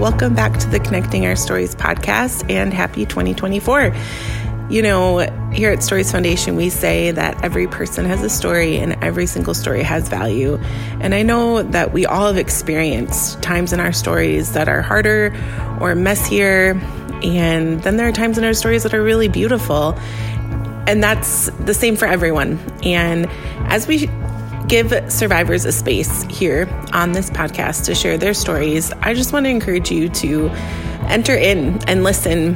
welcome back to the Connecting Our Stories podcast and happy 2024. You know, here at Stories Foundation, we say that every person has a story and every single story has value. And I know that we all have experienced times in our stories that are harder or messier. And then there are times in our stories that are really beautiful. And that's the same for everyone. And as we give survivors a space here on this podcast to share their stories, I just want to encourage you to enter in and listen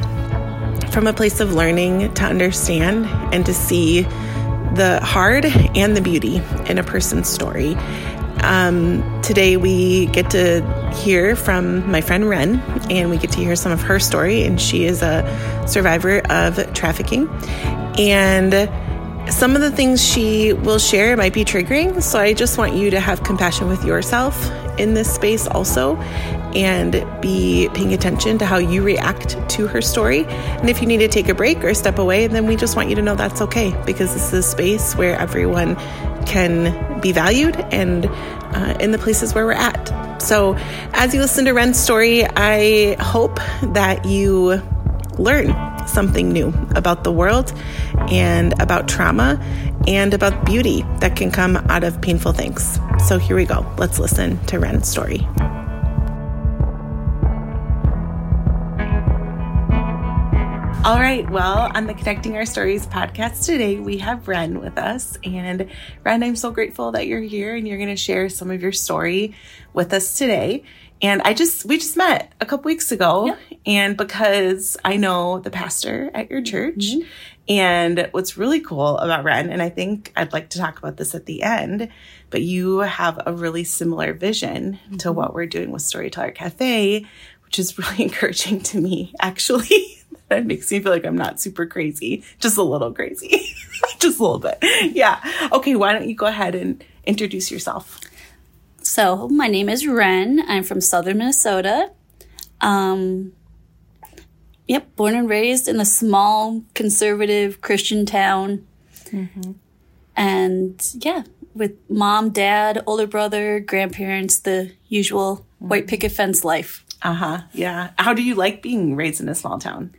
from a place of learning to understand and to see the hard and the beauty in a person's story. Um, today, we get to hear from my friend Ren, and we get to hear some of her story. And she is a survivor of trafficking. And some of the things she will share might be triggering. So I just want you to have compassion with yourself in this space also and be paying attention to how you react to her story. And if you need to take a break or step away, then we just want you to know that's okay because this is a space where everyone can be valued and uh, in the places where we're at. So as you listen to Ren's story, I hope that you learn something new about the world and about trauma and about beauty that can come out of painful things. So here we go. Let's listen to Ren's story. All right. Well, on the Connecting Our Stories podcast today, we have Ren with us. And Ren, I'm so grateful that you're here and you're going to share some of your story with us today. And I just, we just met a couple weeks ago. Yeah. And because I know the pastor at your church, mm-hmm. and what's really cool about Ren, and I think I'd like to talk about this at the end, but you have a really similar vision mm-hmm. to what we're doing with Storyteller Cafe, which is really encouraging to me, actually. that makes me feel like I'm not super crazy, just a little crazy, just a little bit. Yeah. Okay. Why don't you go ahead and introduce yourself? So, my name is Ren. I'm from southern Minnesota. Um, yep, born and raised in a small conservative Christian town. Mm-hmm. And yeah, with mom, dad, older brother, grandparents, the usual mm-hmm. white picket fence life. Uh huh. Yeah. How do you like being raised in a small town?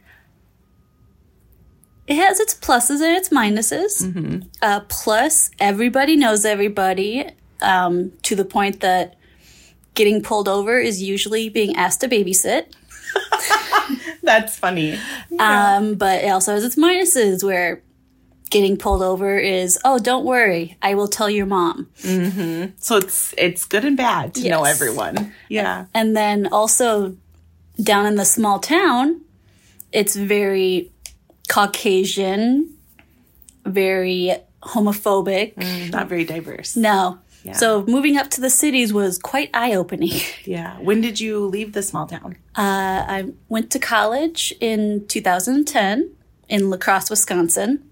It has its pluses and its minuses. Mm-hmm. Uh, plus, everybody knows everybody um, to the point that getting pulled over is usually being asked to babysit. That's funny. Yeah. Um, but it also has its minuses where getting pulled over is, oh, don't worry, I will tell your mom. Mm-hmm. So it's it's good and bad to yes. know everyone. Yeah. And then also down in the small town, it's very Caucasian, very homophobic. Mm, not very diverse. No. Yeah. So moving up to the cities was quite eye opening. Yeah. When did you leave the small town? Uh, I went to college in 2010 in La Crosse, Wisconsin,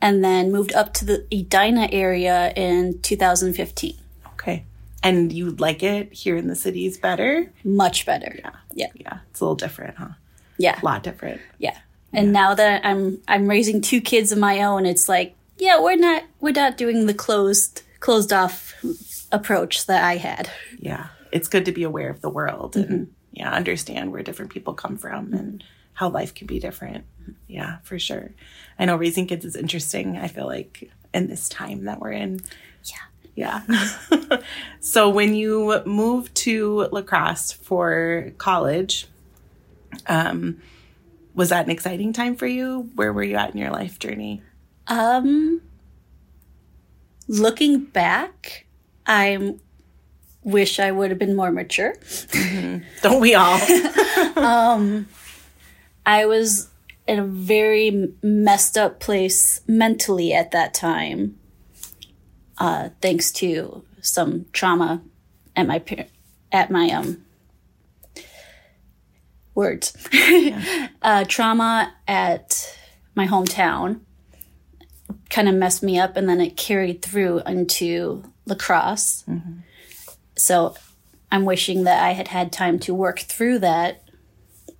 and then moved up to the Edina area in 2015. Okay. And you like it here in the cities better? Much better. Yeah. Yeah. Yeah. It's a little different, huh? Yeah. A lot different. Yeah. And yeah. now that I'm I'm raising two kids of my own, it's like, yeah, we're not we're not doing the closed closed off approach that I had. Yeah. It's good to be aware of the world and mm-hmm. yeah, understand where different people come from and how life can be different. Yeah, for sure. I know raising kids is interesting. I feel like in this time that we're in. Yeah. Yeah. so when you moved to La Crosse for college, um, was that an exciting time for you? Where were you at in your life journey? Um, looking back, I wish I would have been more mature. Mm-hmm. Don't we all? um, I was in a very messed up place mentally at that time, uh, thanks to some trauma at my at my um words yeah. uh, trauma at my hometown kind of messed me up and then it carried through into La Crosse. Mm-hmm. So I'm wishing that I had had time to work through that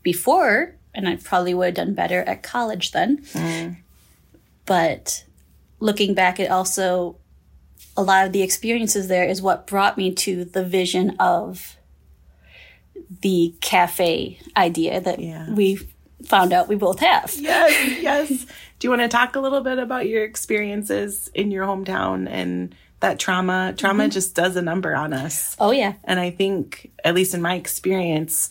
before, and I probably would have done better at college then. Mm. But looking back, it also, a lot of the experiences there is what brought me to the vision of the cafe idea that Yeah. we found out we both have. Yes, yes. Do you want to talk a little bit about your experiences in your hometown and that trauma? Trauma mm-hmm. just does a number on us. Oh yeah. And I think, at least in my experience,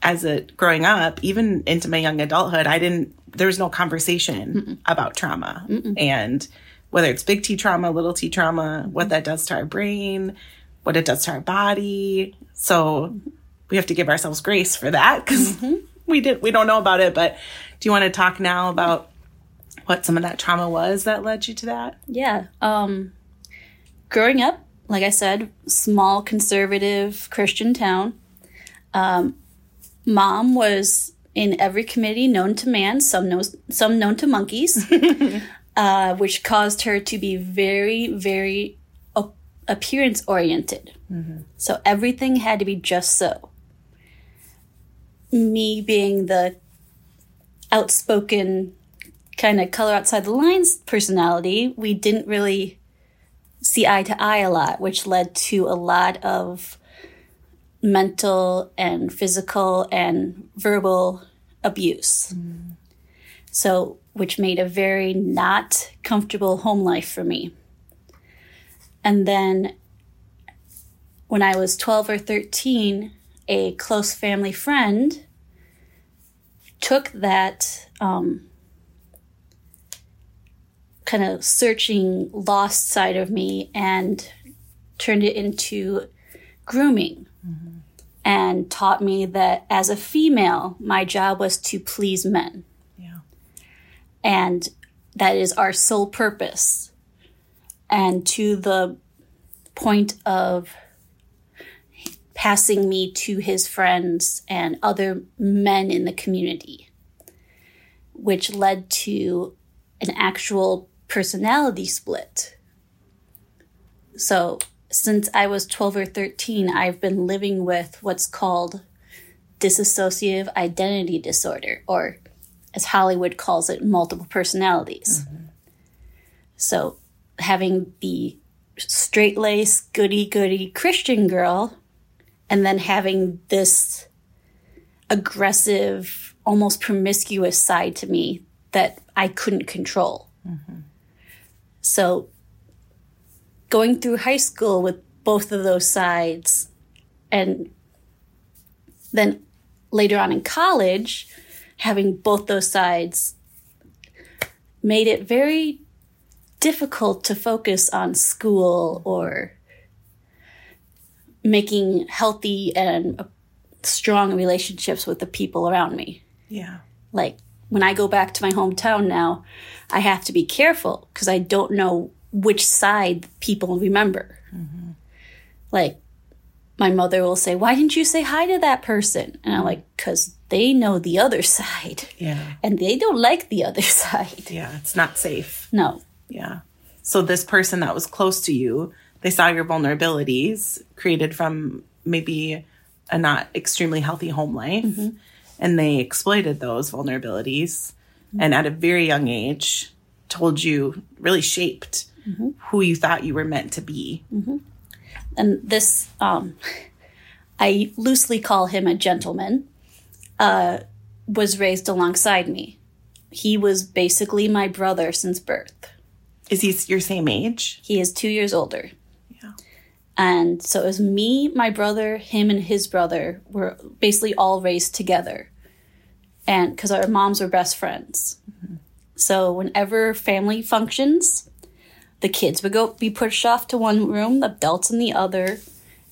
as a growing up, even into my young adulthood, I didn't. There was no conversation about trauma, and whether it's big T trauma, little T trauma, what that does to our brain, what it does to our body. So we have to give ourselves grace for that because mm-hmm. we did. We don't know about it. But do you want to talk now about what some of that trauma was that led you to that? Yeah. Um, growing up, like I said, small conservative Christian town. Um, mom was in every committee known to man, some knows, some known to monkeys, uh, which caused her to be very, very appearance oriented. So everything had to be just so. Me being the outspoken kind of color outside the lines personality, we didn't really see eye to eye a lot, which led to a lot of mental and physical and verbal abuse. So, which made a very not comfortable home life for me. And then when I was 12 or 13, a close family friend took that um, kind of searching lost side of me and turned it into grooming. Mm-hmm. And taught me that as a female my job was to please men. Yeah. and that is our sole purpose. And to the point of passing me to his friends and other men in the community which led to an actual personality split so since i was 12 or 13 i've been living with what's called dissociative identity disorder or as Hollywood calls it, multiple personalities. Mm-hmm. So, having the straight laced, goody goody Christian girl, and then having this aggressive, almost promiscuous side to me that I couldn't control. Mm-hmm. So, going through high school with both of those sides, and then later on in college, having both those sides made it very difficult to focus on school or making healthy and strong relationships with the people around me. Yeah. Like when I go back to my hometown now, I have to be careful because I don't know which side people remember. Mm-hmm. Like my mother will say, "Why didn't you say hi to that person?" And I'm like, mm-hmm. "Cause they know the other side, Yeah. and they don't like the other side." Yeah. It's not safe. No, Yeah. So this person that was close to you, they saw your vulnerabilities created from maybe a not extremely healthy home life mm-hmm. And they exploited those vulnerabilities and at a very young age told you really shaped who you thought you were meant to be. and this, um, I loosely call him a gentleman, uh, was raised alongside me. He was basically my brother since birth. Is he your same age? He is two years older. And so it was me, my brother, him, and his brother were basically all raised together. And because our moms were best friends. So whenever family functions, the kids would go be pushed off to one room, the adults in the other.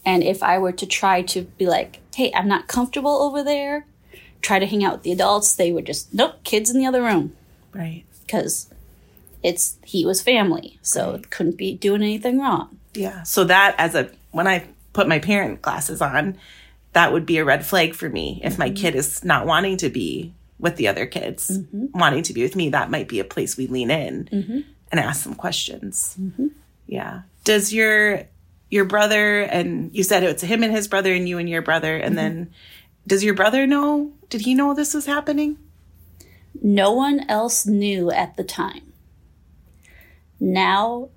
And if I were to try to be like, hey, I'm not comfortable over there, try to hang out with the adults, they would just, nope, kids in the other room Right. because it's he was family, so it couldn't be doing anything wrong. Yeah. So that as a when I put my parent glasses on, that would be a red flag for me. If my mm-hmm. kid is not wanting to be with the other kids, mm-hmm. wanting to be with me, that might be a place we lean in mm-hmm. and ask some questions. Yeah. Does your your brother and you said it's him and his brother and you and your brother and then does your brother know? Did he know this was happening? No one else knew at the time. Now,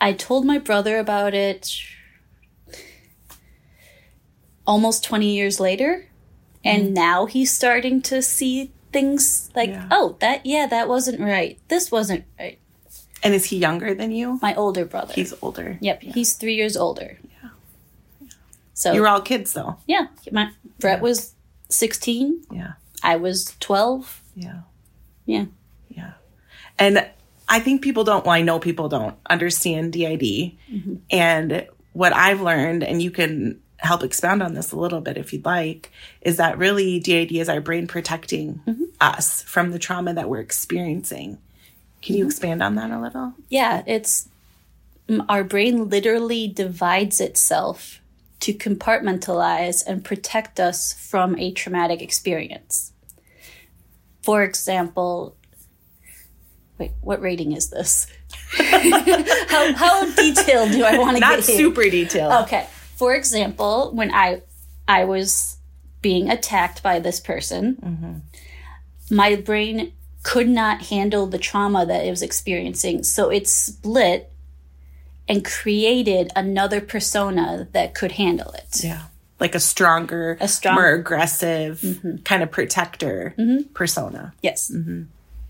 I told my brother about it almost 20 years later and mm. now he's starting to see things like Yeah. oh that yeah that wasn't right this wasn't right And is he younger than you? my older brother He's older. yep he's three years older Yeah. so You were all kids though. yeah my brett was 16 Yeah. i was 12 Yeah. yeah Yeah. And I think people don't, well, I know people don't understand DID. And what I've learned, and you can help expound on this a little bit if you'd like, is that really DID is our brain protecting us from the trauma that we're experiencing. Can you mm-hmm. expand on that a little? yeah it's our brain literally divides itself to compartmentalize and protect us from a traumatic experience for example wait what rating is this how, how detailed do i want to get here? super detailed. Okay. For example, when I I was being attacked by this person, mm-hmm. my brain could not handle the trauma that it was experiencing, so it split and created another persona that could handle it. Yeah. Like a stronger, A strong- more aggressive mm-hmm. kind of protector mm-hmm. persona Yes.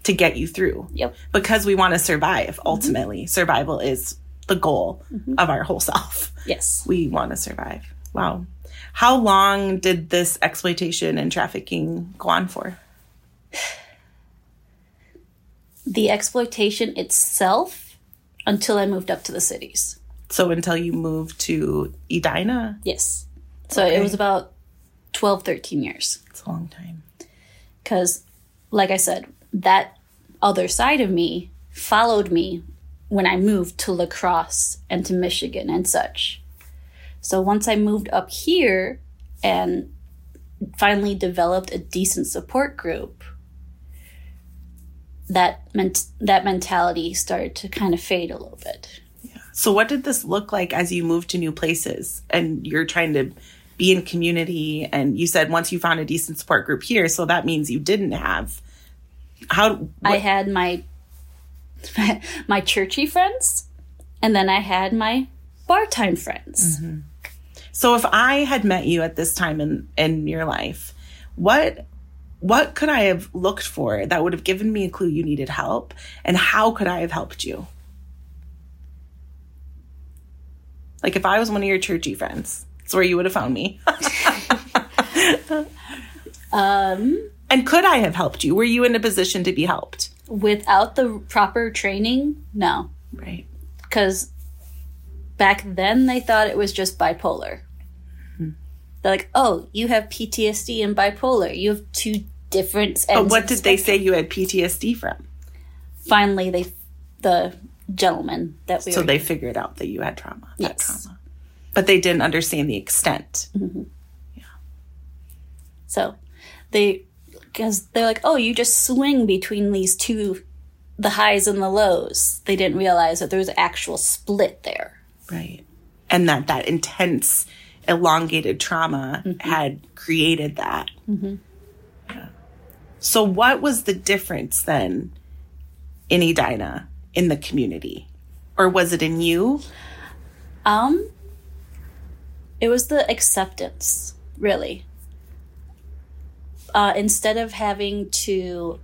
To get you through. Yep. Because we want to survive. Mm-hmm. Ultimately, survival is the goal mm-hmm. of our whole self. Yes. We want to survive. Wow. How long did this exploitation and trafficking go on for? The exploitation itself until I moved up to the cities. So until you moved to Edina? Yes. So it was about 12, 13 years. It's a long time. because like i said that other side of me followed me when i moved to La Crosse and to michigan and such. So once i moved up here and finally developed a decent support group that meant that mentality started to kind of fade a little bit. So what did this look like as you moved to new places and you're trying to be in community? And you said once you found a decent support group here, so that means you didn't have how I had my my churchy friends, and then I had my bar time friends. So if I had met you at this time in in your life, what what could I have looked for that would have given me a clue you needed help and how could I have helped you? Like if I was one of your churchy friends, that's where you would have found me. Um, and could I have helped you? Were you in a position to be helped? without the proper training, no, Right. because back then they thought it was just bipolar. Hmm. They're like, "Oh, you have PTSD and bipolar. You have two different." But what did they say you had PTSD from? Finally, they, the gentleman that we So they figured out that you had trauma. That Yes. trauma. But they didn't understand the extent. Mm-hmm. Yeah. So they, because they're like, oh, you just swing between these two, the highs and the lows. They didn't realize that there was actual split there. Right. And that that intense, elongated trauma had created that. Yeah. So, what was the difference then in Edina in the community? Or was it in you? Um, it was the acceptance, really. Uh, instead of having to,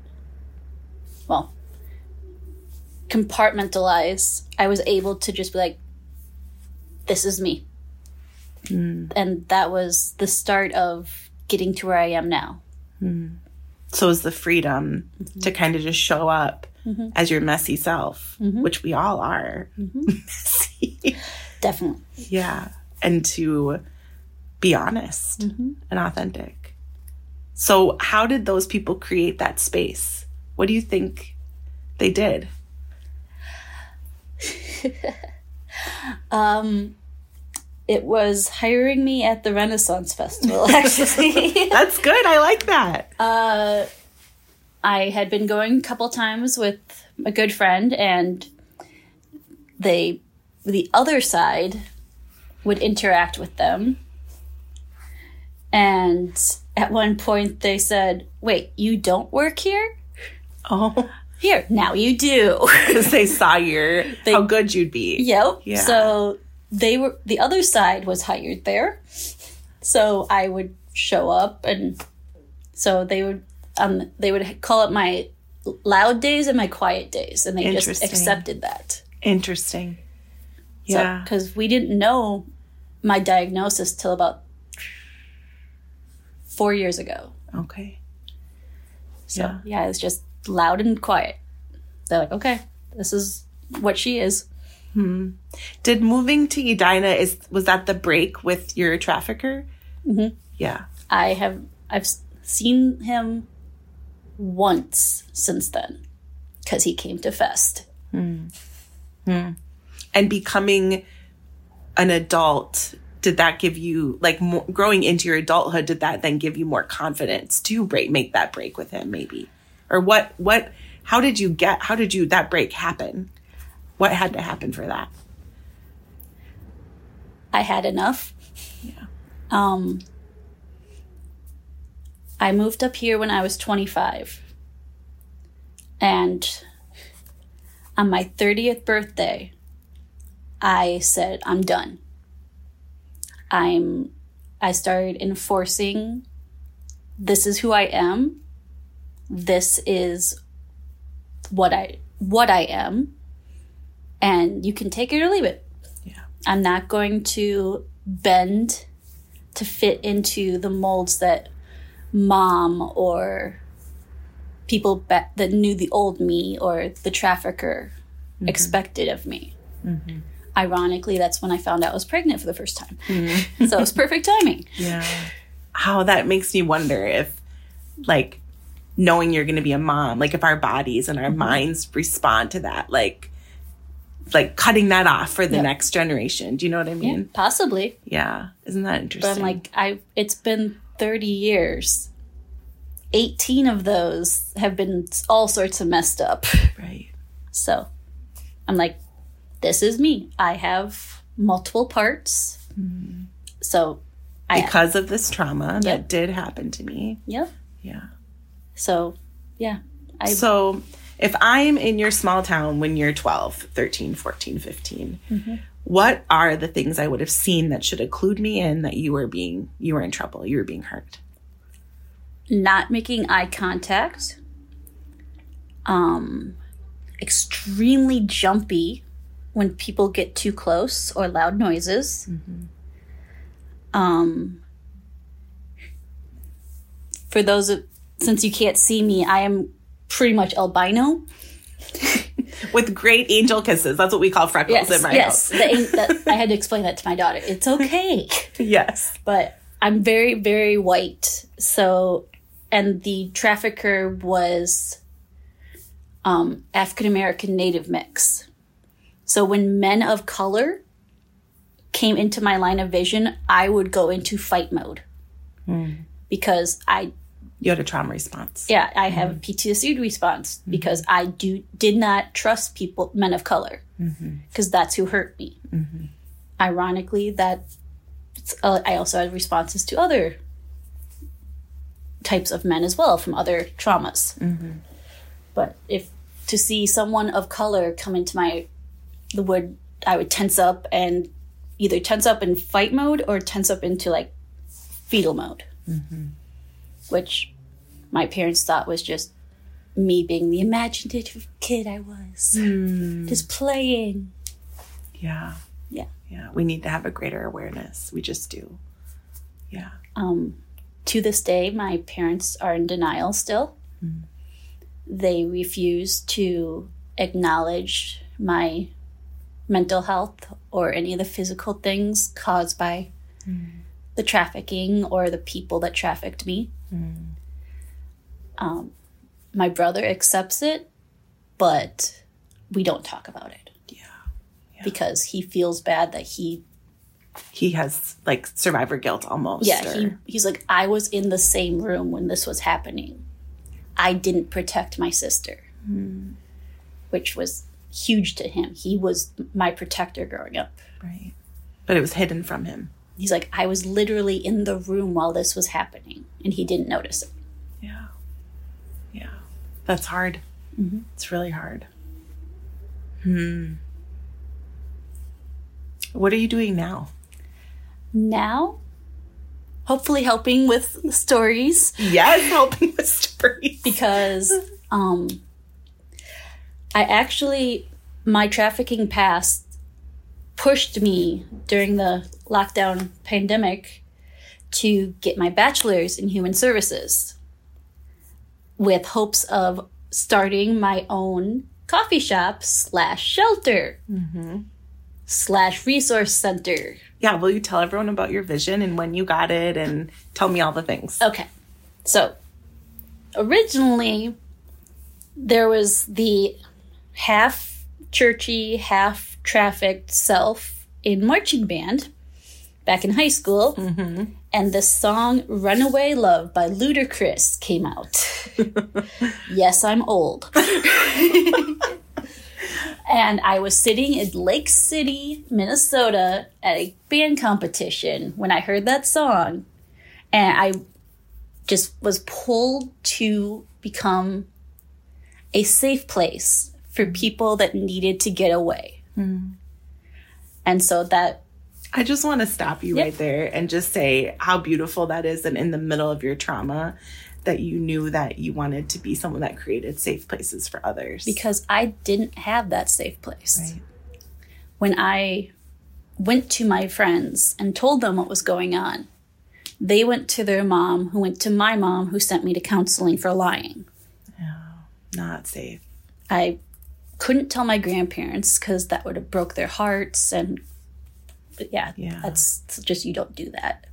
well, compartmentalize, I was able to just be like, this is me. Hmm. And that was the start of getting to where I am now. Hmm. So, is the freedom mm-hmm. to kind of just show up mm-hmm. as your messy self, mm-hmm. which we all are messy. Definitely. Yeah. And to be honest and authentic. So, how did those people create that space? What do you think they did? Um, it was hiring me at the Renaissance Festival, actually. That's good. I like that. Uh, I had been going a couple times with a good friend, and they, the other side, would interact with them. And at one point, they said, "Wait, you don't work here? oh, Here, now you do." because they saw your how good you'd be. yep. Yeah. So they were the other side was hired there. So I would show up, and so they would um they would call it my loud days and my quiet days, and they just accepted that. Interesting. Yeah. because we didn't know my diagnosis till about four years ago. okay. So Yeah. yeah, it's just loud and quiet. They're like, okay, this is what she is. Hmm. Did moving to Edina is was that the break with your trafficker? Mhm. Yeah. I have I've seen him once since then because he came to Fest. Hmm. Hmm. And becoming an adult, did that give you like more, growing into your adulthood? Did that then give you more confidence to break, make that break with him, maybe? Or what? What? How did you get? How did you that break happen? What had to happen for that? I had enough. Yeah. Um, I moved up here when I was 25. And on my 30th birthday, I said, I'm done. I'm I started enforcing this is who I am. This is what I what I am. And you can take it or leave it. Yeah. I'm not going to bend to fit into the molds that mom or people ba- that knew the old me or the trafficker mm-hmm. expected of me. Mm-hmm. Ironically, that's when I found out I was pregnant for the first time. Mm-hmm. so it was perfect timing. Yeah. How that makes me wonder if, like, knowing you're going to be a mom, like, if our bodies and our mm-hmm. minds respond to that, like, like cutting that off for the Yep. next generation. Do you know what I mean? Possibly. Yeah. Isn't that interesting? But? I'm like, I it's been 30 years. 18 of those have been all sorts of messed up. right. So I'm like, this is me. I have multiple parts. So I, Because of this trauma that did happen to me. yep. Yeah. So yeah, I, So if I'm in your small town when you're 12, 13, 14, 15, Mm-hmm. what are the things I would have seen that should have clued me in that you were being, you were in trouble, you were being hurt? not making eye contact. Um, extremely jumpy when people get too close or loud noises. Um, for those of, since you can't see me, I am pretty much albino. With great angel kisses. That's what we call freckles in my yes. house. That, I had to explain that to my daughter. It's okay. Yes. but I'm very, very white. So, and the trafficker was um, African American native mix. So when men of color came into my line of vision, I would go into fight mode. Hmm. Because I, You had a trauma response. yeah, I have hmm. a PTSD response hmm. because I do did not trust people, men of color, mm-hmm. because that's who hurt me. Mm-hmm. Ironically, that uh, I also had responses to other types of men as well from other traumas. Mm-hmm. But if to see someone of color come into my the would I would tense up and either tense up in fight mode or tense up into like fetal mode, mm-hmm. which my parents thought was just me being the imaginative kid I was, hmm. just playing. Yeah. Yeah. Yeah. We need to have a greater awareness. We just do. Yeah. Um, to this day, my parents are in denial still. Hmm. They refuse to acknowledge my mental health or any of the physical things caused by the trafficking or the people that trafficked me. Um, my brother accepts it, but we don't talk about it. Yeah. Because he feels bad that he He has like survivor guilt almost. Yeah, or- he, he's like, I was in the same room when this was happening. I didn't protect my sister, which was huge to him. He was my protector growing up. right. But it was hidden from him. He's like, I was literally in the room while this was happening, and he didn't notice it. Yeah. Yeah. That's hard. It's really hard. Hmm. What are you doing now? Now, hopefully helping with stories Yes, helping with stories. because um, I actually my trafficking past pushed me during the lockdown pandemic to get my bachelor's in human services with hopes of starting my own coffee shop slash shelter mm-hmm. slash resource center Yeah, will you tell everyone about your vision and when you got it and tell me all the things? Okay. So originally there was the half churchy, half trafficked self in marching band back in high school. Mm-hmm. And the song Runaway Love by Ludacris came out. yes, I'm old. and I was sitting in Lake City, Minnesota at a band competition when I heard that song. And I just was pulled to become a safe place for people that needed to get away. Hmm. And so that, I just want to stop you Yep. right there and just say how beautiful that is. And in the middle of your trauma, that you knew that you wanted to be someone that created safe places for others. because I didn't have that safe place. Right. When I went to my friends and told them what was going on, they went to their mom, who went to my mom, who sent me to counseling for lying. Oh, not safe. I couldn't tell my grandparents because that would have broke their hearts and yeah, Yeah. that's just you don't do that.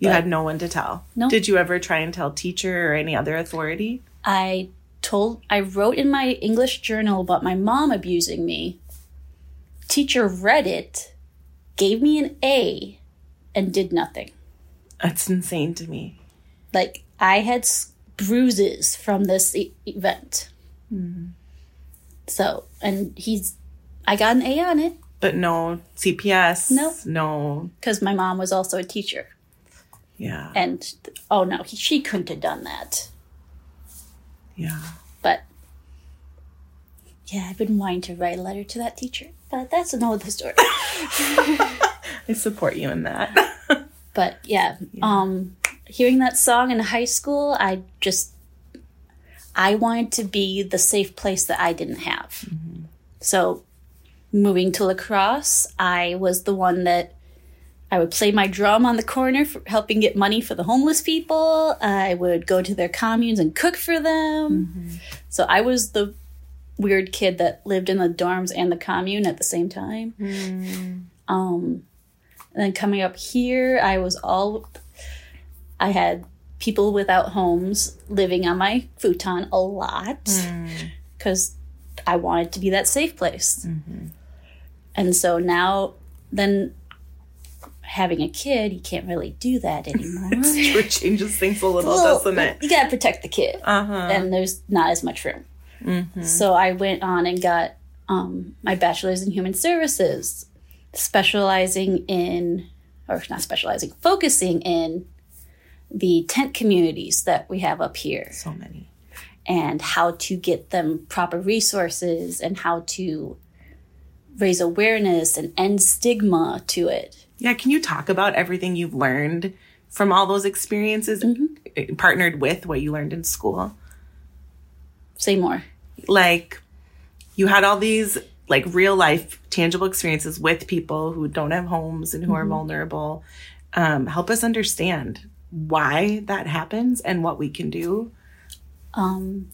You But- had no one to tell. No. Did you ever try and tell teacher or any other authority? I told I wrote in my English journal about my mom abusing me. Teacher read it, gave me an A, and did nothing. That's insane to me. Like I had bruises from this e- event. Mm-hmm. So, and he's I got an A on it But no CPS. No. No. because my mom was also a teacher. Yeah. And oh no, he, she couldn't have done that. Yeah. But yeah, I've been wanting to write a letter to that teacher, but that's another story. I support you in that. but yeah, um, hearing that song in high school, I just I wanted to be the safe place that I didn't have. So moving to La Crosse, I was the one that I would play my drum on the corner for helping get money for the homeless people. I would go to their communes and cook for them. So I was the weird kid that lived in the dorms and the commune at the same time. Um, and then coming up here, I was all I had people without homes living on my futon a lot because I wanted to be that safe place. And so now, then having a kid, you can't really do that anymore. It changes things a little, Well, doesn't it? You gotta protect the kid, Uh huh. and there's not as much room. So I went on and got um, my bachelor's in human services, specializing in, or not specializing, focusing in the tent communities that we have up here So many. and how to get them proper resources and how to raise awareness and end stigma to it. Yeah. Can you talk about everything you've learned from all those experiences, Mm-hmm. partnered with what you learned in school? Say more. like you had all these like real life tangible experiences with people who don't have homes and who are vulnerable um, help us understand why that happens and what we can do Um,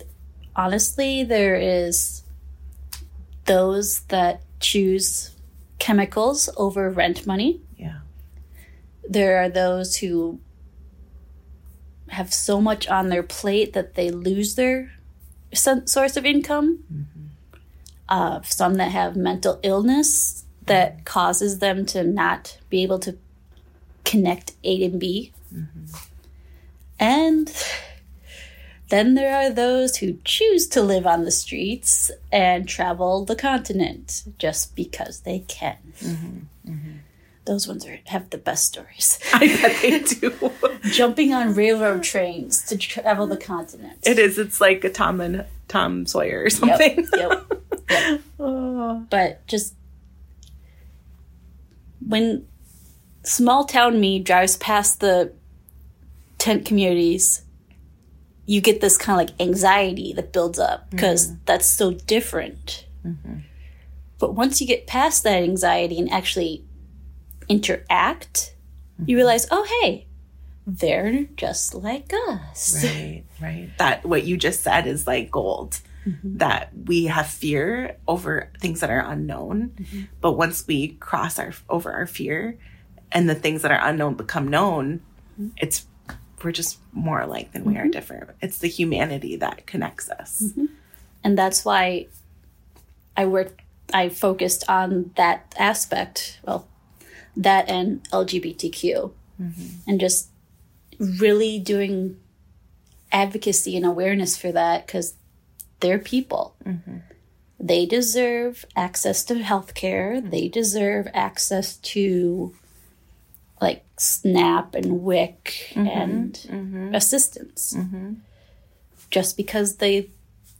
honestly, there is those that choose chemicals over rent money. yeah There are those who have so much on their plate that they lose their source of income. Uh, some that have mental illness that causes them to not be able to connect A and B. Mm-hmm. And then there are those who choose to live on the streets and travel the continent just because they can. Mm-hmm. Mm-hmm. Those ones are, have the best stories. i bet they do Jumping on railroad trains to travel the continent. it is it's like a tom and tom sawyer or something Yep. yep. Oh, But just when small town me drives past the tent communities, you get this kind of like anxiety that builds up because mm-hmm. that's so different. Mm-hmm. But once you get past that anxiety and actually interact, you mm-hmm. realize, oh, hey, they're just like us. Right, right. That what you just said is like gold. That we have fear over things that are unknown, but once we cross our over our fear, and the things that are unknown become known, it's we're just more alike than we are mm-hmm. different. It's the humanity that connects us. Mm-hmm. and that's why I worked. I focused on that aspect. Well, that and LGBTQ, mm-hmm. and just really doing advocacy and awareness for that because they're people. They deserve access to healthcare. They deserve access to like SNAP and WIC mm-hmm. and mm-hmm. assistance. Mm-hmm. Just because they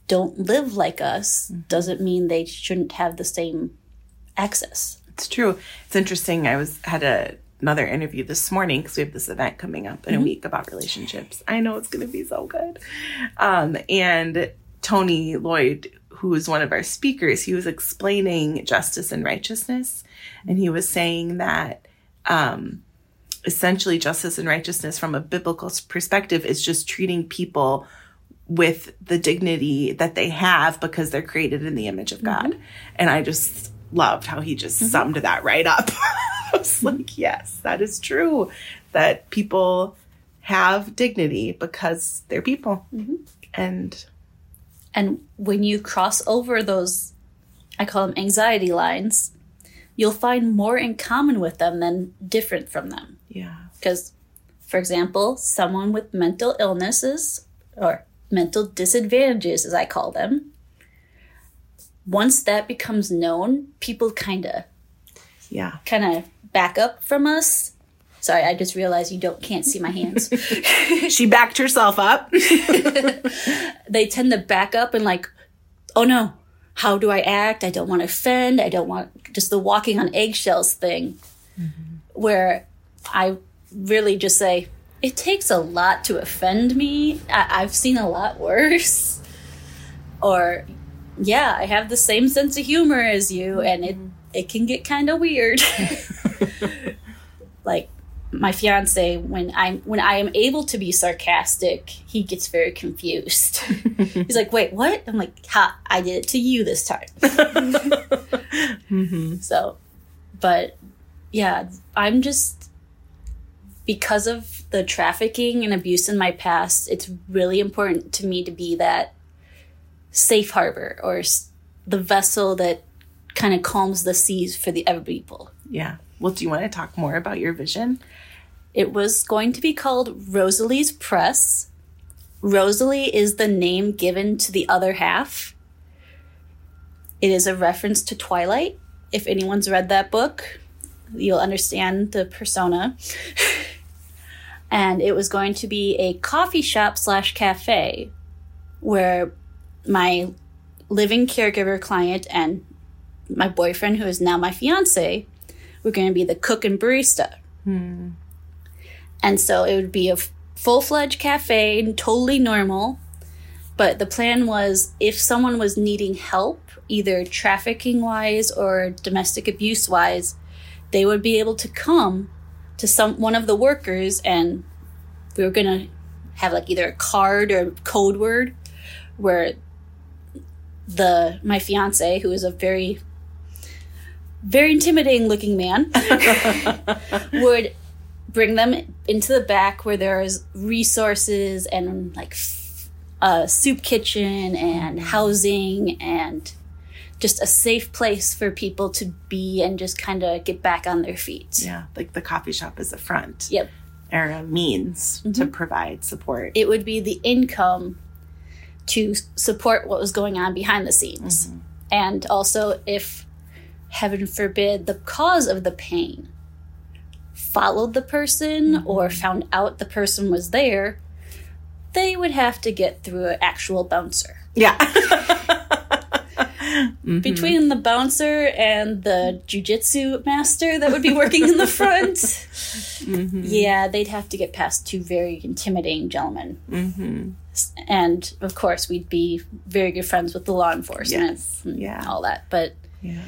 don't live like us doesn't mean they shouldn't have the same access. It's true. It's interesting. I was had a, another interview this morning because we have this event coming up in a week about relationships. I know it's going to be so good. Um, and Tony Lloyd, who is one of our speakers, he was explaining justice and righteousness, and he was saying that um, essentially justice and righteousness from a biblical perspective is just treating people with the dignity that they have because they're created in the image of mm-hmm. God. And I just loved how he just mm-hmm. summed that right up. I was mm-hmm. like, yes, that is true. That people have dignity because they're people. And And when you cross over those, I call them anxiety lines, you'll find more in common with them than different from them. Yeah, Because, for example, someone with mental illnesses or mental disadvantages, as I call them, once that becomes known, people kind of yeah. kind of back up from us. Sorry, I just realized you don't can't see my hands. She backed herself up. they tend to back up and like, oh no, how do I act? I don't want to offend. I don't want just the walking on eggshells thing, mm-hmm. where I really just say it takes a lot to offend me. I- I've seen a lot worse, or yeah, I have the same sense of humor as you, and it mm-hmm. it can get kind of weird. like my fiance when i'm when i am able to be sarcastic he gets very confused. He's like wait what? I'm like ha i did it to you this time. Mm-hmm. So but yeah i'm just because of the trafficking and abuse in my past it's really important to me to be that safe harbor or the vessel that kind of calms the seas for the other people yeah. Well, do you want to talk more about your vision? It was going to be called Rosalie's Press. Rosalie is the name given to the other half. It is a reference to Twilight. If anyone's read that book, you'll understand the persona. and it was going to be a coffee shop slash cafe where my living caregiver client and my boyfriend, who is now my fiance, were going to be the cook and barista. Hmm. And so it would be a full fledged cafe, totally normal. But the plan was if someone was needing help, either trafficking wise or domestic abuse wise, they would be able to come to some one of the workers and we were gonna have like either a card or a code word where the my fiance, who is a very very intimidating looking man, would bring them into the back where there's resources and like f- a soup kitchen and mm. housing and just a safe place for people to be and just kind of get back on their feet. Yeah, like the coffee shop is a front Yep. or a means to mm-hmm. provide support. It would be the income to support what was going on behind the scenes. Mm-hmm. And also, if heaven forbid the cause of the pain followed the person mm-hmm. or found out the person was there, they would have to get through an actual bouncer. yeah. Mm-hmm. between the bouncer and the jujitsu master that would be working in the front. Mm-hmm. Yeah, they'd have to get past two very intimidating gentlemen. Mm-hmm. And of course, we'd be very good friends with the law enforcement Yes. and Yeah. all that. But Yeah.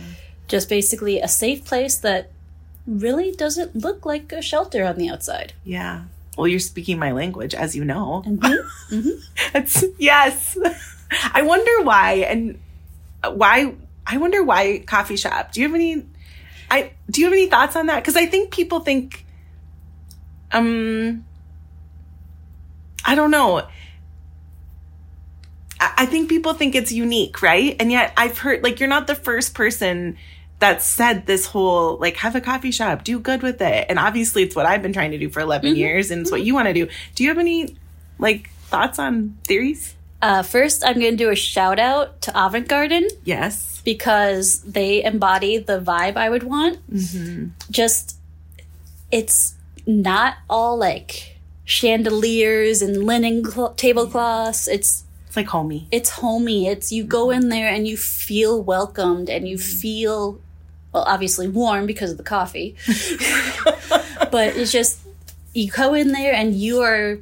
just basically a safe place that really doesn't look like a shelter on the outside. Yeah. Well, you're speaking my language, as you know. Mm-hmm. It's yes. I wonder why and why. I wonder why coffee shop. Do you have any? I do you have any thoughts on that? Because I think people think, um, I don't know. I I think people think it's unique, right? And yet I've heard like you're not the first person that said this whole like have a coffee shop, do good with it. And obviously it's what I've been trying to do for 11 years and it's what you want to do. Do you have any like thoughts on theories? Uh, first, I'm going to do a shout out to Avant Garden Yes. because they embody the vibe I would want. Just, it's not all like chandeliers and linen cl- tablecloths. It's It's like homey. it's homey. It's you go in there and you feel welcomed and you feel well, obviously warm because of the coffee. but it's just you go in there and you are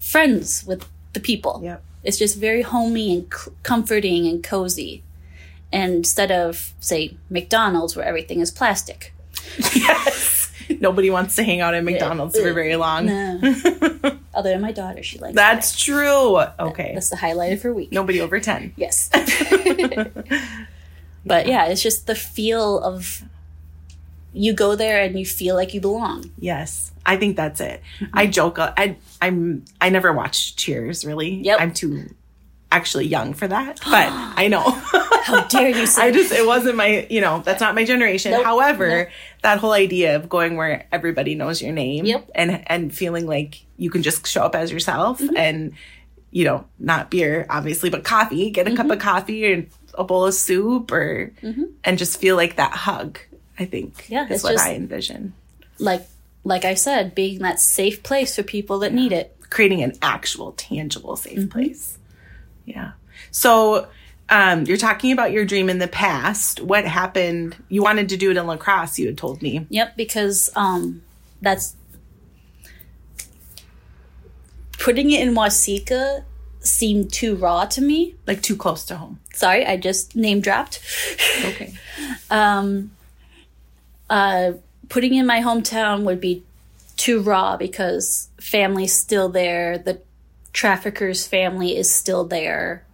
friends with the people. Yep. It's just very homey and c- comforting and cozy. And instead of say McDonald's where everything is plastic. Yes. Nobody wants to hang out at McDonald's for very long. No. Other than my daughter, she likes That's true. Okay. that. That's the highlight of her week. Nobody over 10. Yes. but yeah, it's just the feel of you go there and you feel like you belong. Yes, I think that's it. Mm-hmm. I joke. I I'm I never watched Cheers. Really. Yep. I'm too actually young for that, but I know. How dare you say I just it wasn't my you know that's not my generation. Nope. However, that whole idea of going where everybody knows your name Yep. and and feeling like you can just show up as yourself Mm-hmm. and you know not beer obviously but coffee get a cup of Mm-hmm. coffee and a bowl of soup or and just feel like that hug. I think Yeah, is what just- I envision. like like I said, being that safe place for people that need it. creating an actual tangible safe Mm-hmm. place. Yeah. So um, you're talking about your dream in the past. What happened? You wanted to do it in La Crosse, you had told me. Yep, because um that's putting it in Waseca seemed too raw to me. Like too close to home. Sorry, I just name dropped. Okay. um, uh, putting in my hometown would be too raw because family's still there. The trafficker's family is still there.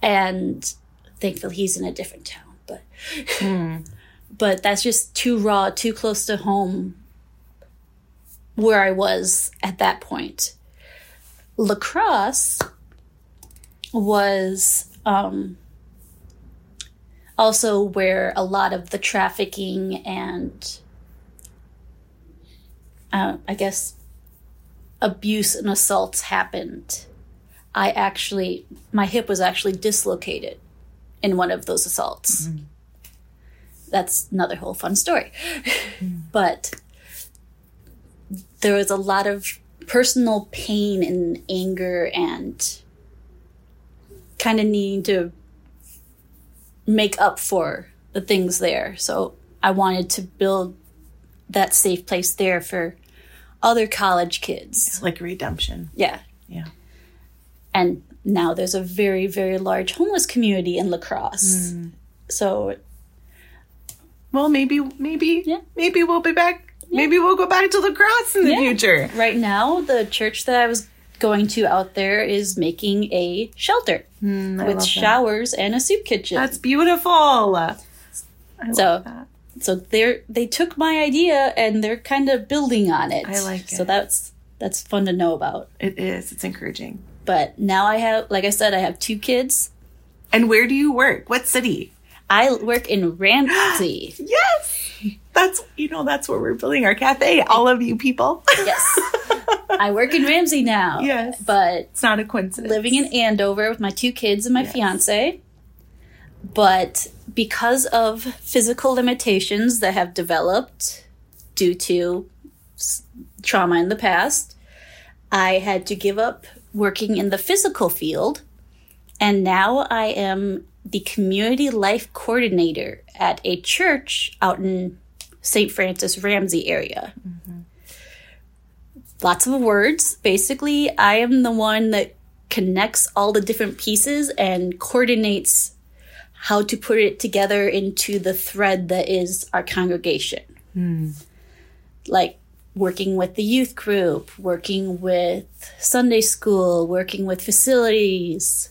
And thankfully he's in a different town. But but that's just too raw, too close to home where I was at that point. La Crosse was um, also where a lot of the trafficking and uh, I guess abuse and assaults happened. I actually, my hip was actually dislocated in one of those assaults. That's another whole fun story. but there was a lot of personal pain and anger and kind of needing to make up for the things there. So I wanted to build that safe place there for other college kids. Like redemption. Yeah. Yeah. And now there's a very, very large homeless community in La Crosse. Mm. So Well, maybe, maybe, Yeah. maybe we'll be back. Maybe we'll go back to La Crosse in the Yeah. future. right now, the church that I was going to out there is making a shelter hmm, love with that. showers and a soup kitchen. That's beautiful. I love So- that. So they're they took my idea and they're kind of building on it. I like it. So that's that's fun to know about. It is. It's encouraging. But now I have, like I said, I have two kids. And where do you work? What city? I work in Ramsey. Yes. That's, you know, that's where we're building our cafe. All of you people. yes, I work in Ramsey now. Yes. but It's not a coincidence. living in Andover with my two kids and my Yes. fiance. But because of physical limitations that have developed due to trauma in the past, I had to give up working in the physical field. And now I am the community life coordinator at a church out in St. Francis Ramsey area. Mm-hmm. Lots of words. Basically, I am the one that connects all the different pieces and coordinates how to put it together into the thread that is our congregation. Hmm. Like working with the youth group, working with Sunday school, working with facilities.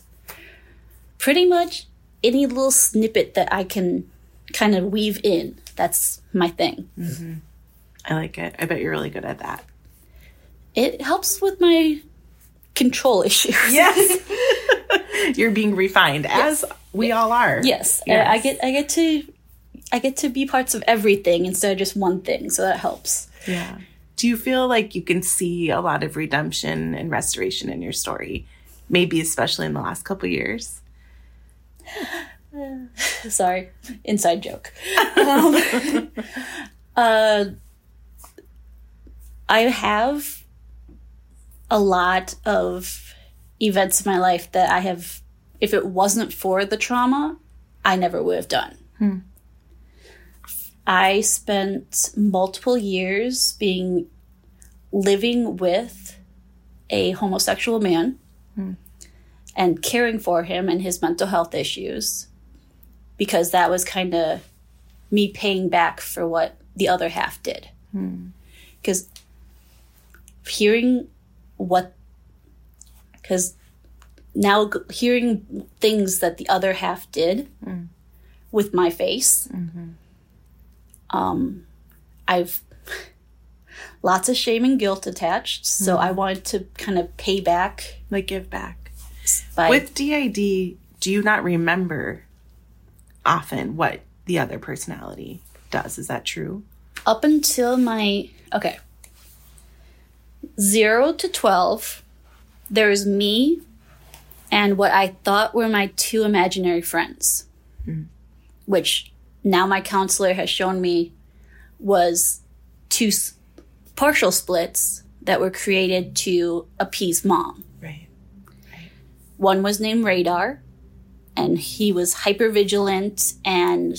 Pretty much any little snippet that I can kind of weave in. That's my thing. Mm-hmm. I like it. I bet you're really good at that. It helps with my control issues. Yes. you're being refined as we all are. Yes, I- Yes. I get I get to I get to be parts of everything instead of just one thing, so that helps. Yeah. Do you feel like you can see a lot of redemption and restoration in your story? Maybe especially in the last couple years. Sorry, inside joke. Um, uh, I have a lot of events in my life that I have, if it wasn't for the trauma, I never would have done. Hmm. I spent multiple years being living with a homosexual man hmm. and caring for him and his mental health issues because that was kind of me paying back for what the other half did. Hmm. Because hearing what, because now hearing things that the other half did mm. with my face, mm-hmm. um, I've lots of shame and guilt attached. So mm-hmm. I wanted to kind of pay back Like give back. With DID, do you not remember often what the other personality does? Is that true? up until my okay zero to 12 there's me and what i thought were my two imaginary friends mm-hmm. which now my counselor has shown me was two s- partial splits that were created to appease mom Right. one was named Radar, and he was hyper vigilant and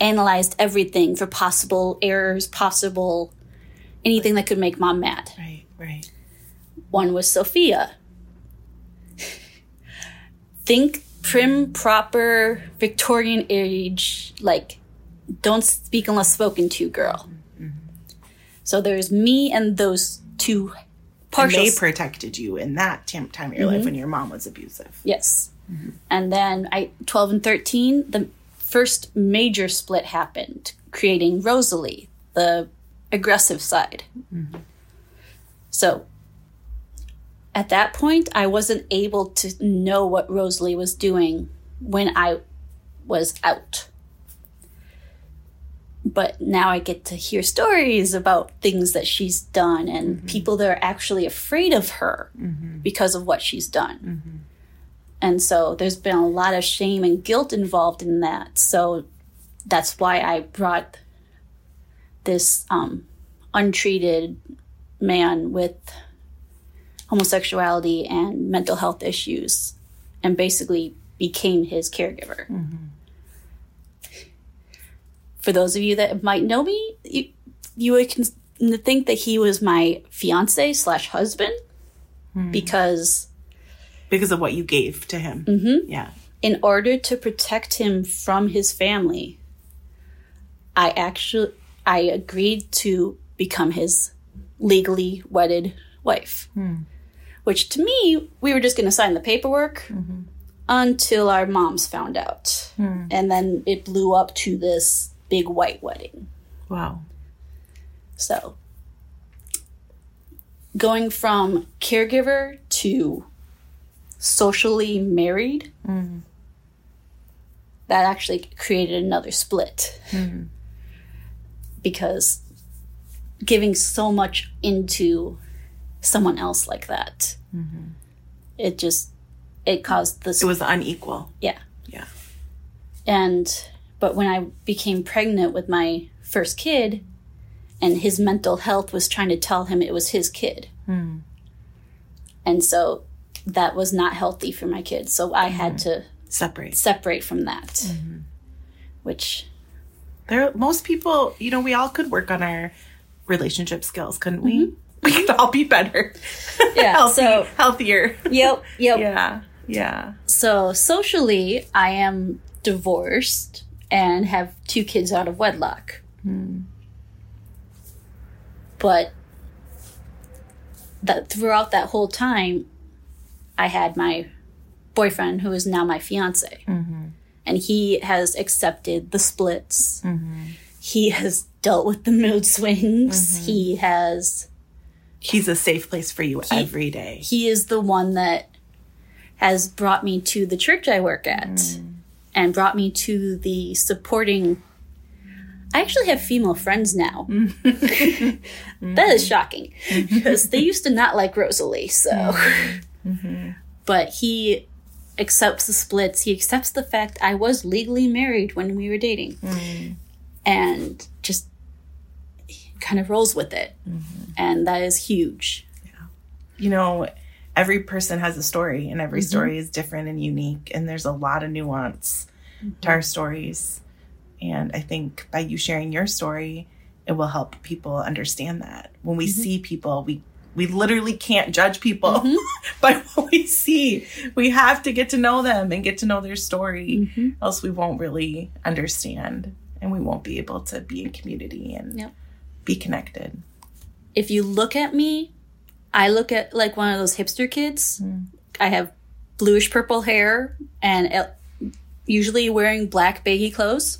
analyzed everything for possible errors, possible anything that could make mom mad. Right. Right. One was Sophia. Think prim, proper, Victorian age, like don't speak unless spoken to girl. So there's me and those two And they protected you in that time of your life mm-hmm. when your mom was abusive. Yes. Mm-hmm. And then I 12 and 13, the first major split happened, creating Rosalie, the aggressive side. Mm-hmm. So at that point, I wasn't able to know what Rosalie was doing when I was out. But now I get to hear stories about things that she's done and mm-hmm. people that are actually afraid of her mm-hmm. because of what she's done. Mm-hmm. And so there's been a lot of shame and guilt involved in that. So that's why I brought this um, untreated man with homosexuality and mental health issues and basically became his caregiver. For those of you that might know me, you, you would think that he was my fiance slash husband because Because of what you gave to him. Mm-hmm. Yeah. in order to protect him from his family, I actually I agreed to become his legally wedded wife. Which to me, we were just going to sign the paperwork mm-hmm. until our moms found out. Hmm. And then it blew up to this big white wedding. Wow. So, going from caregiver to socially married, hmm. that actually created another split. Hmm. Because giving so much into someone else like that, mm-hmm. it just it caused this It was unequal. yeah. Yeah. And but when I became pregnant with my first kid, and his mental health was trying to tell him it was his kid, hmm. and so that was not healthy for my kids. So I had hmm. to separate. separate from that. Mm-hmm. Which There, most people, you know, we all could work on our relationship skills, couldn't we? Mm-hmm. We could all be better. Yeah, Healthy, so- healthier. yep, yep. Yeah, yeah. So socially, I am divorced and have two kids out of wedlock. Hmm. But that throughout that whole time, I had my boyfriend, who is now my fiance, mm-hmm. and he has accepted the splits. Mm-hmm. He has dealt with the mood swings. Mm-hmm. He has He's a safe place for you every day. he is the one that has brought me to the church I work at mm. and brought me to the supporting. I actually have female friends now. Mm. That is shocking because they used to not like Rosalie. So, mm-hmm. but he accepts the splits. He accepts the fact I was legally married when we were dating, mm. and just kind of rolls with it, mm-hmm. and that is huge. Yeah. you know, every person has a story and every mm-hmm. story is different and unique. And there's a lot of nuance to our mm-hmm. stories. And I think by you sharing your story, it will help people understand that. When we see people, we we literally can't judge people by what we see. We have to get to know them and get to know their story, else we won't really understand and we won't be able to be in community and Yep. Be connected. if you look at me, I look at like one of those hipster kids. I have bluish purple hair and uh, usually wearing black baggy clothes.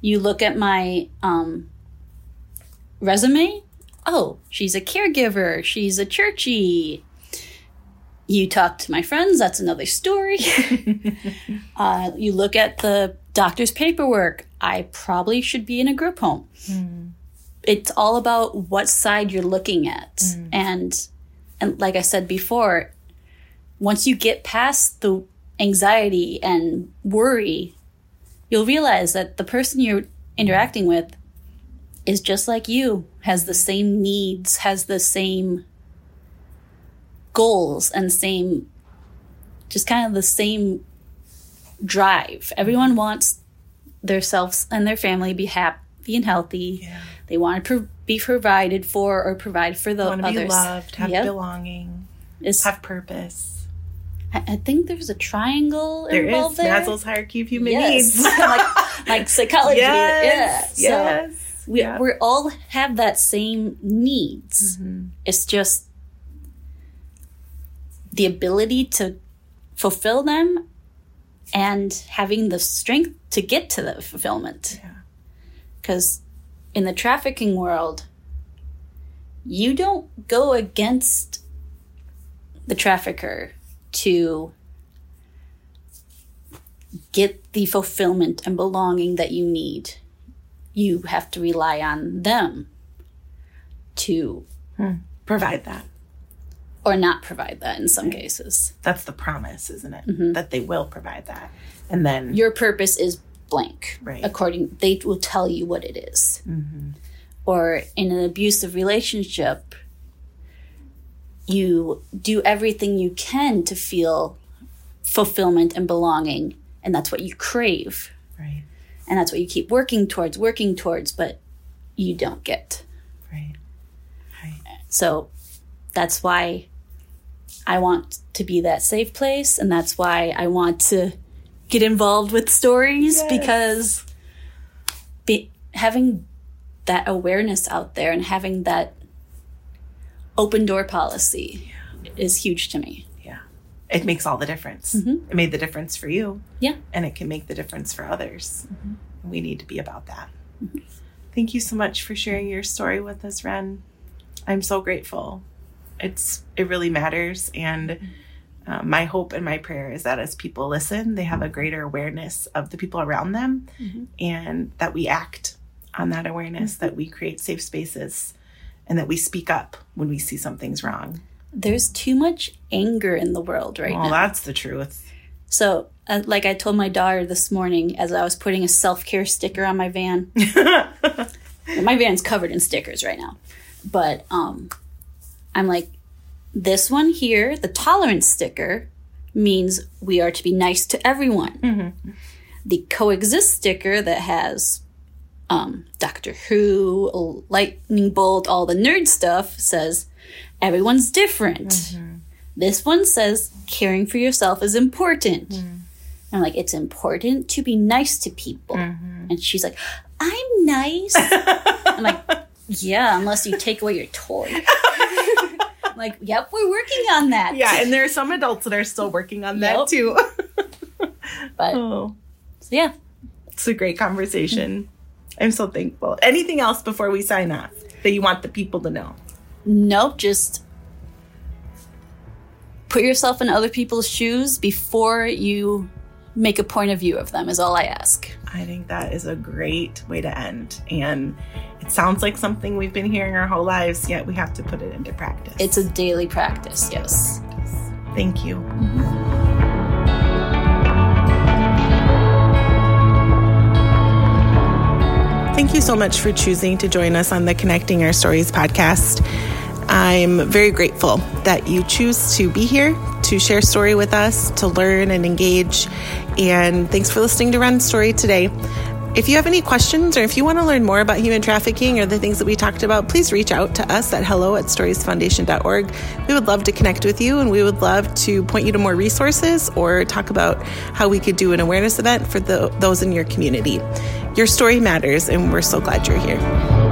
You look at my um, resume. Oh, she's a caregiver. She's a churchy. You talk to my friends. That's another story. uh, you look at the doctor's paperwork. I probably should be in a group home it's all about what side you're looking at. Mm. And and like i said before once you get past the anxiety and worry you'll realize that the person you're interacting with is just like you has the same needs has the same goals and same just kind of the same drive. Everyone wants themselves and their family to be happy and healthy. Yeah. They want to pro- be provided for or provide for the Want to others. be loved, have Yep. belonging, It's- have purpose. I, I think there's a triangle There involved is there. Maslow's hierarchy of human yes. needs. like, like psychology. yes, yeah. yes. So we, yeah. we all have that same needs. Mm-hmm. It's just the ability to fulfill them and having the strength to get to the fulfillment. Yeah. Because in the trafficking world, you don't go against the trafficker to get the fulfillment and belonging that you need. You have to rely on them to, Provide that. or not provide that in some cases. That's the promise, isn't it? Mm-hmm. That they will provide that. And then Your purpose is blank. Right. According, they will tell you what it is. Mm-hmm. Or in an abusive relationship, you do everything you can to feel fulfillment and belonging, and that's what you crave. right, and that's what you keep working towards working towards but you don't get right, right. so that's why i want to be that safe place and that's why i want to get involved with stories Yes. because be, having that awareness out there and having that open door policy is huge to me Yeah. It makes all the difference. Mm-hmm. It made the difference for you. yeah and it can make the difference for others. Mm-hmm. We need to be about that. Thank you so much for sharing your story with us, Ren. I'm so grateful. It's it really matters, and uh, my hope and my prayer is that as people listen, they have a greater awareness of the people around them, and that we act on that awareness, that we create safe spaces, and that we speak up when we see something's wrong. there's too much anger in the world right Well, now that's the truth. So, uh, like I told my daughter this morning as I was putting a self care sticker on my van. My van's covered in stickers right now. But um, I'm like, this one here, the tolerance sticker, means we are to be nice to everyone. Mm-hmm. The coexist sticker that has um, Doctor Who, Lightning Bolt, all the nerd stuff says everyone's different. Mm-hmm. This one says caring for yourself is important. Mm-hmm. I'm like, it's important to be nice to people. And she's like, I'm nice. I'm like, yeah, unless you take away your toy. Like, yep, we're working on that. Yeah, and there are some adults that are still working on that Yep. too. But oh, so yeah, it's a great conversation. I'm so thankful. Anything else before we sign off that you want the people to know? nope, just put yourself in other people's shoes before you make a point of view of them, is all I ask. I think that is a great way to end. And it sounds like something we've been hearing our whole lives, yet we have to put it into practice. It's a daily practice, yes. Thank you. Thank you so much for choosing to join us on the Connecting Our Stories podcast. I'm very grateful that you choose to be here to share story with us, to learn and engage. And thanks for listening to Ren's Story today. If you have any questions or if you want to learn more about human trafficking or the things that we talked about, please reach out to us at hello at storiesfoundation.org. We would love to connect with you and we would love to point you to more resources or talk about how we could do an awareness event for the, those in your community. Your story matters, and we're so glad you're here.